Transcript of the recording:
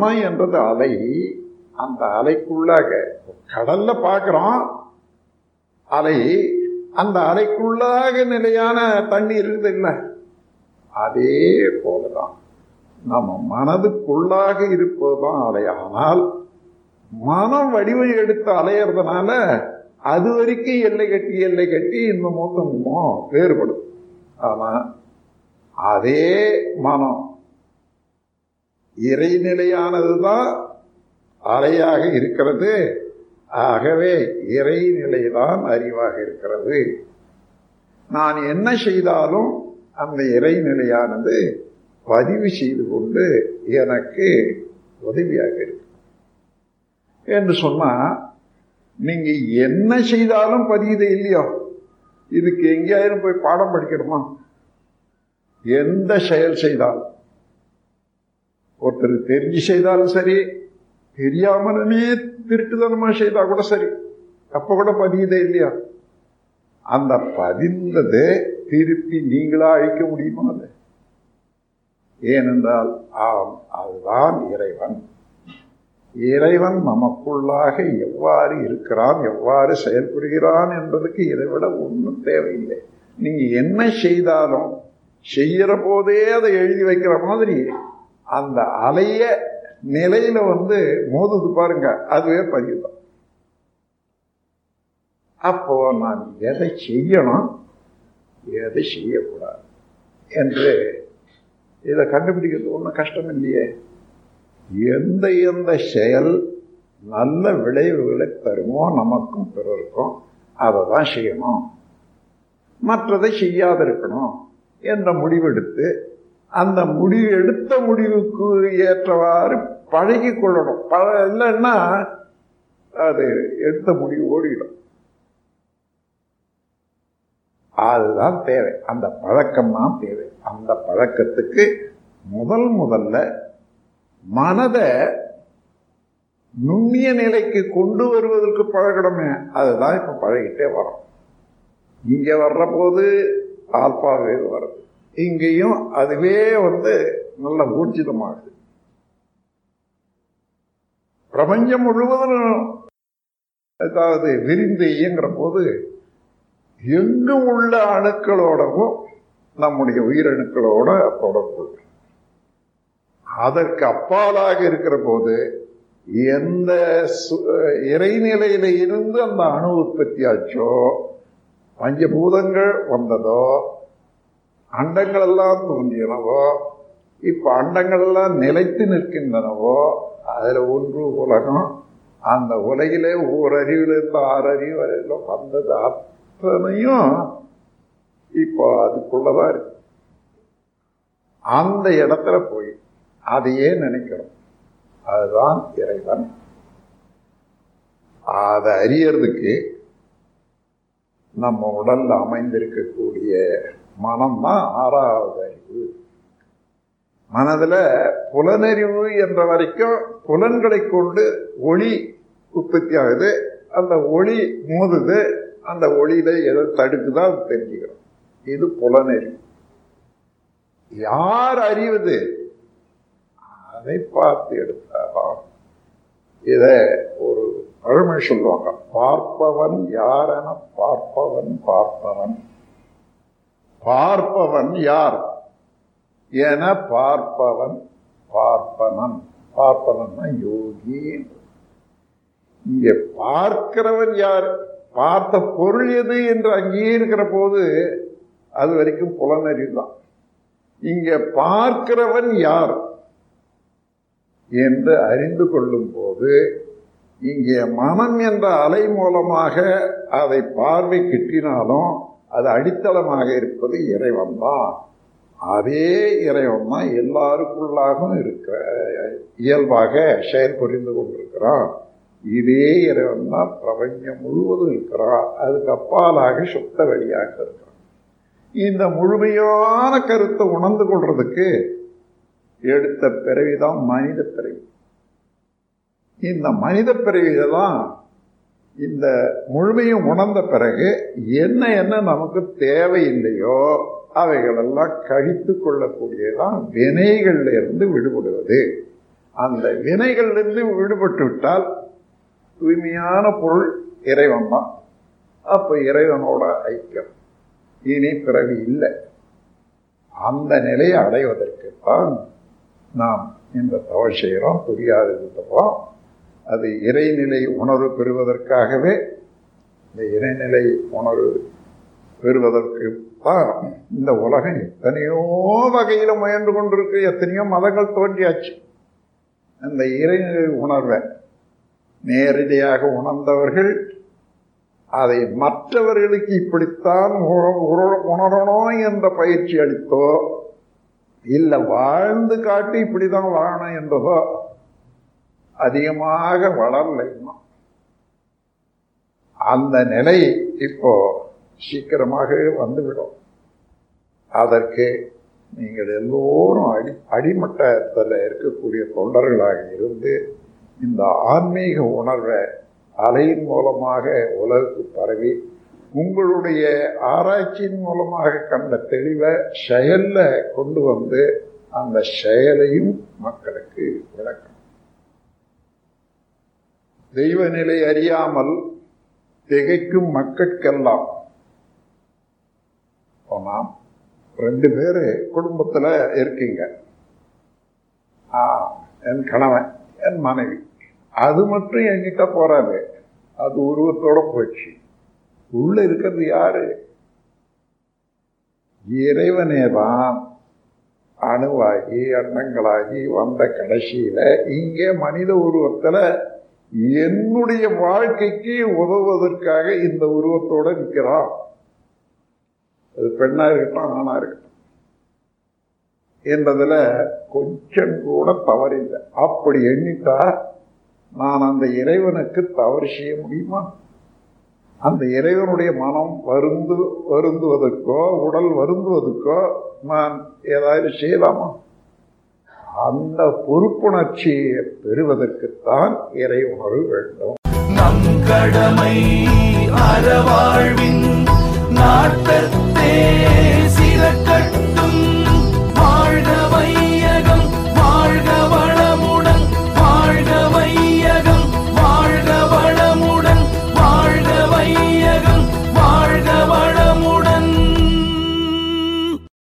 மனம் என்றது அலை. அந்த அலைக்குள்ளாக கடல்ல பார்க்கிறோம். அலை அந்த அலைக்குள்ளாக நிலையான தண்ணி இருக்குது இல்லை அதே போலதான். நம்ம மனதுக்குள்ளாக இருப்பதுதான் அலை. ஆனால் மனம் வடிவம் எடுத்து அலையிறதுனால அது வரைக்கும் எல்லை கட்டி எல்லை கட்டி இந்த மொத்தமோ வேறுபடும். ஆனா அதே மனம் இறைநிலையானது தான் அலையாக இருக்கிறது. ஆகவே இறைநிலைதான் அறிவாக இருக்கிறது. நான் என்ன செய்தாலும் அந்த இறைநிலையானது பதிவு செய்து கொண்டு எனக்கு உதவியாக இருக்கு. என்று சொன்னா நீங்க என்ன செய்தாலும் பதியுது இல்லையோ? இதுக்கு எங்கேயாயிரும் போய் பாடம் படிக்கணுமா? எந்த செயல் செய்தாலும். ஒருத்தர் தெரிஞ்சு செய்தாலும் சரி தெரியாமலுமே திருட்டுதனமா செய்தா கூட சரி. அப்ப கூட பதியுதே இல்லையா? அந்த பதிந்தது திருப்பி நீங்களா அழிக்க முடியுமா அது? ஏனென்றால் ஆம் அதுதான் இறைவன். இறைவன் நமக்குள்ளாக எவ்வாறு இருக்கிறான் எவ்வாறு செயல்புரிகிறான் என்பதுக்கு இதை விட ஒன்றும் தேவையில்லை. நீங்க என்ன செய்தாலும் செய்யற போதே அதை எழுதி வைக்கிற மாதிரி அந்த அலைய நிலையில வந்து மோதுது பாருங்க அதுவே பதிவு அப்போ நான் எதை செய்யணும்? எதை செய்யக்கூடாது? என்று இதை கண்டுபிடிக்கிறது ஒன்றும் கஷ்டம் இல்லையே. எந்த எந்த செயல் நல்ல விளைவுகளை தருமோ நமக்கும் பிறருக்கும் அதை தான் செய்யணும். மற்றதை செய்யாத இருக்கணும் என்ற முடிவெடுத்து அந்த முடிவு எடுத்த முடிவுக்கு ஏற்றவாறு பழகி கொள்ளணும். பழ இல்லைன்னா அது எடுத்த முடிவு ஓடிடும். அதுதான் தேவை. அந்த பழக்கம் தான் தேவை. அந்த பழக்கத்துக்கு முதல் முதல்ல மனதை நுண்ணிய நிலைக்கு கொண்டு வருவதற்கு பழகணுமே. அதுதான் இப்ப பழகிட்டே வரோம். இங்க வர்ற போது ஆல்பாவே வருது. இங்கேயும் அதுவே வந்து நல்ல ஊர்ஜிதமாகுது. பிரபஞ்சம் முழுவதும் அதாவது விரிந்து இயங்குற போது எங்கும் உள்ள அணுக்களோடவும் நம்முடைய உயிரணுக்களோட தொடர்பு அதற்கு அப்பாலாக இருக்கிற போது எந்த இறைநிலையில இருந்து அந்த அணு உற்பத்தி ஆச்சோ பஞ்சபூதங்கள் வந்ததோ அண்டங்களெல்லாம் தோன்றியனவோ இப்போ அண்டங்கள் எல்லாம் நிலைத்து நிற்கின்றனவோ அதுல ஒன்று உலகம். அந்த உலகிலே ஓரறிவிலிருந்து இருந்து வரையிலும் வந்தது அத்தனையும் இப்போ அதுக்குள்ளதான் இருக்கு. அந்த இடத்துல போய் அதையே நினைக்கிறோம். அதுதான் இறைவன். அதை அறியறதுக்கு நம்ம உடல்ல அமைந்திருக்கக்கூடிய மனம்தான் ஆறாவது அறிவு மனதில் புலனறிவு என்ற வரைக்கும் புலன்களை கொண்டு ஒளி உற்பத்தி ஆகுது. அந்த ஒளி மோதுது. அந்த ஒளியில எதை தடுக்குதா அது தெரிஞ்சுக்கிறோம். இது புலனறிவு. யார் அறிவது? அதை பார்த்து எடுத்தாலும் இத ஒரு பழமை சொல்லுவாங்க. பார்ப்பவன் யாரென பார்ப்பவன் பார்ப்பவன். பார்ப்பவன் யார்? என பார்ப்பவன் பார்ப்பனன். பார்ப்பனன்னா யோகி. இங்க பார்க்கிறவன் யார்? பார்த்த பொருள் எது என்று அங்கேயே இருக்கிற போது அது வரைக்கும் புலனறிவு தான் இங்க பார்க்கிறவன் யார்? என்று அறிந்து கொள்ளும் போது இங்கே மனம் என்ற அலை மூலமாக அதை பார்வை கிட்டினாலும் அது அடித்தளமாக இருப்பது இறைவன் தான் அதே இறைவன் தான் எல்லாருக்குள்ளாகவும் இருக்கிற இயல்பாக செயல் புரிந்து கொண்டிருக்கிறான். இதே இறைவன் தான் பிரபஞ்சம் முழுவதும் இருக்கிறான். அதுக்கு அப்பாலாக சுத்த வழியாக இருக்கிறான். இந்த முழுமையான கருத்தை உணர்ந்து கொள்றதுக்கு எடுத்த பிறவிதான் மனித பிறவி. இந்த மனித பிறவியில தான் இந்த முழுமையும் உணர்ந்த பிறகு என்ன என்ன நமக்கு தேவையில்லையோ அவைகளெல்லாம் கழித்து கொள்ளக்கூடியதான் வினைகள்ல இருந்து விடுபடுவது. அந்த வினைகளிலிருந்து விடுபட்டு விட்டால் தூய்மையான பொருள் இறைவன் தான். அப்போ இறைவனோட ஐக்கியம். இனி பிறகு இல்லை. அந்த நிலையை அடைவதற்குத்தான் நாம் இந்த தவறு செய்கிறோம் புரியாது இருந்தோம் அது இறைநிலை உணர்வு பெறுவதற்காகவே இந்த இறைநிலை உணர்வு பெறுவதற்கு தான் இந்த உலகம் எத்தனையோ வகையில் முயன்று கொண்டிருக்கு எத்தனையோ மதங்கள் தோன்றியாச்சு. அந்த இறைநிலை உணர்வை நேரடியாக உணர்ந்தவர்கள் அதை மற்றவர்களுக்கு இப்படித்தான் உணரணும் என்ற பயிற்சி அளித்தோ இல்லை வாழ்ந்து காட்டி இப்படிதான் வாழணும் என்றதோ அதிகமாக வளரலை அந்த நிலை இப்போ சீக்கிரமாகவே வந்துவிடும். அதற்கு நீங்கள் எல்லோரும் அடி அடிமட்டத்தில் இருக்கக்கூடிய தொண்டர்களாக இருந்து இந்த ஆன்மீக உணர்வை அலையின் மூலமாக உலகுக்கு பரவி உங்களுடைய ஆராய்ச்சியின் மூலமாக கண்ட தெளிவை செயலில் கொண்டு வந்து அந்த செயலையும் மக்களுக்கு விளக்கணும் தெய்வ நிலை அறியாமல் திகைக்கும் மக்கட்கெல்லாம். நாம் ரெண்டு பேரு குடும்பத்துல இருக்கீங்க. என் கணவன் என் மனைவி. அது மட்டும் என்கிட்ட போறாரு அது உருவத்தோட போச்சு. உள்ள இருக்கிறது யாரு? இறைவனே தான் அணுவாகி அண்டங்களாகி வந்த கடைசியில இங்கே மனித உருவத்துல என்னுடைய வாழ்க்கைக்கு உதவுவதற்காக இந்த உருவத்தோட நிற்கிறான். அது பெண்ணா இருக்கட்டும் ஆணா இருக்கட்டும். என்றதுல கொஞ்சம் கூட தவறில்லை அப்படி எண்ணிட்டா நான் அந்த இறைவனுக்கு தவறு செய்ய முடியுமா? அந்த இறைவனுடைய மனம் வருந்து வருந்துவதற்கோ உடல் வருந்துவதற்கோ நான் ஏதாவது செய்யலாமா? அந்த பொறுப்புணர்ச்சியை பெறுவதற்குத்தான் இறை உணர்வு வேண்டும். நம் கடமை அறவாழ்வின் நாட்டத்தே சில கட்ட